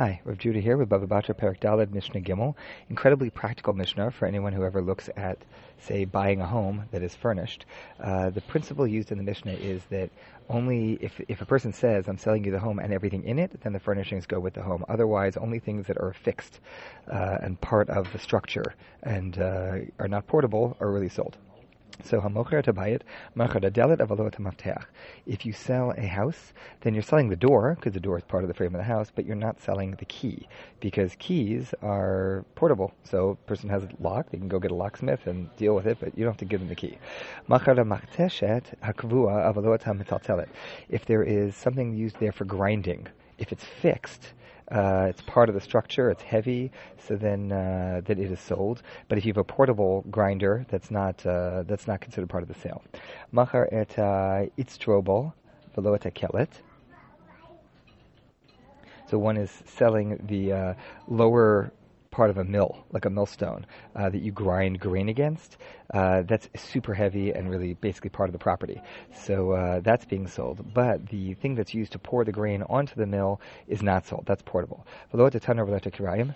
Hi, Rav Judah here with Baba Batra Perak Daled Mishnah Gimel. Incredibly practical Mishnah for anyone who ever looks at, say, buying a home that is furnished. Uh, the principle used in the Mishnah is that only if, if a person says, I'm selling you the home and everything in it, then the furnishings go with the home. Otherwise, only things that are fixed uh, and part of the structure and uh, are not portable are really sold. So hamocher tabayit delet avalot mafteach. If you sell a house, then you're selling the door because the door is part of the frame of the house, but you're not selling the key because keys are portable. So person has a lock, they can go get a locksmith and deal with it, but you don't have to give them the key. If there is something used there for grinding, if it's fixed, uh, it's part of the structure. It's heavy, so then uh, that it is sold. But if you have a portable grinder, that's not uh, that's not considered part of the sale. Machar et uh, velo et kelet. So one is selling the uh, lower part of a mill, like a millstone, uh, that you grind grain against. Uh, that's super heavy and really basically part of the property. So uh, that's being sold. But the thing that's used to pour the grain onto the mill is not sold. That's portable.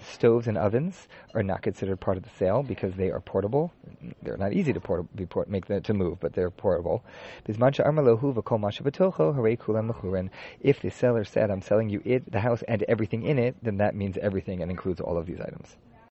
Stoves and ovens are not considered part of the sale because they are portable. They're not easy to port- be port- make the, to move, but they're portable. If the seller said, "I'm selling you it, the house, and everything in it," then that means everything and includes all of these items.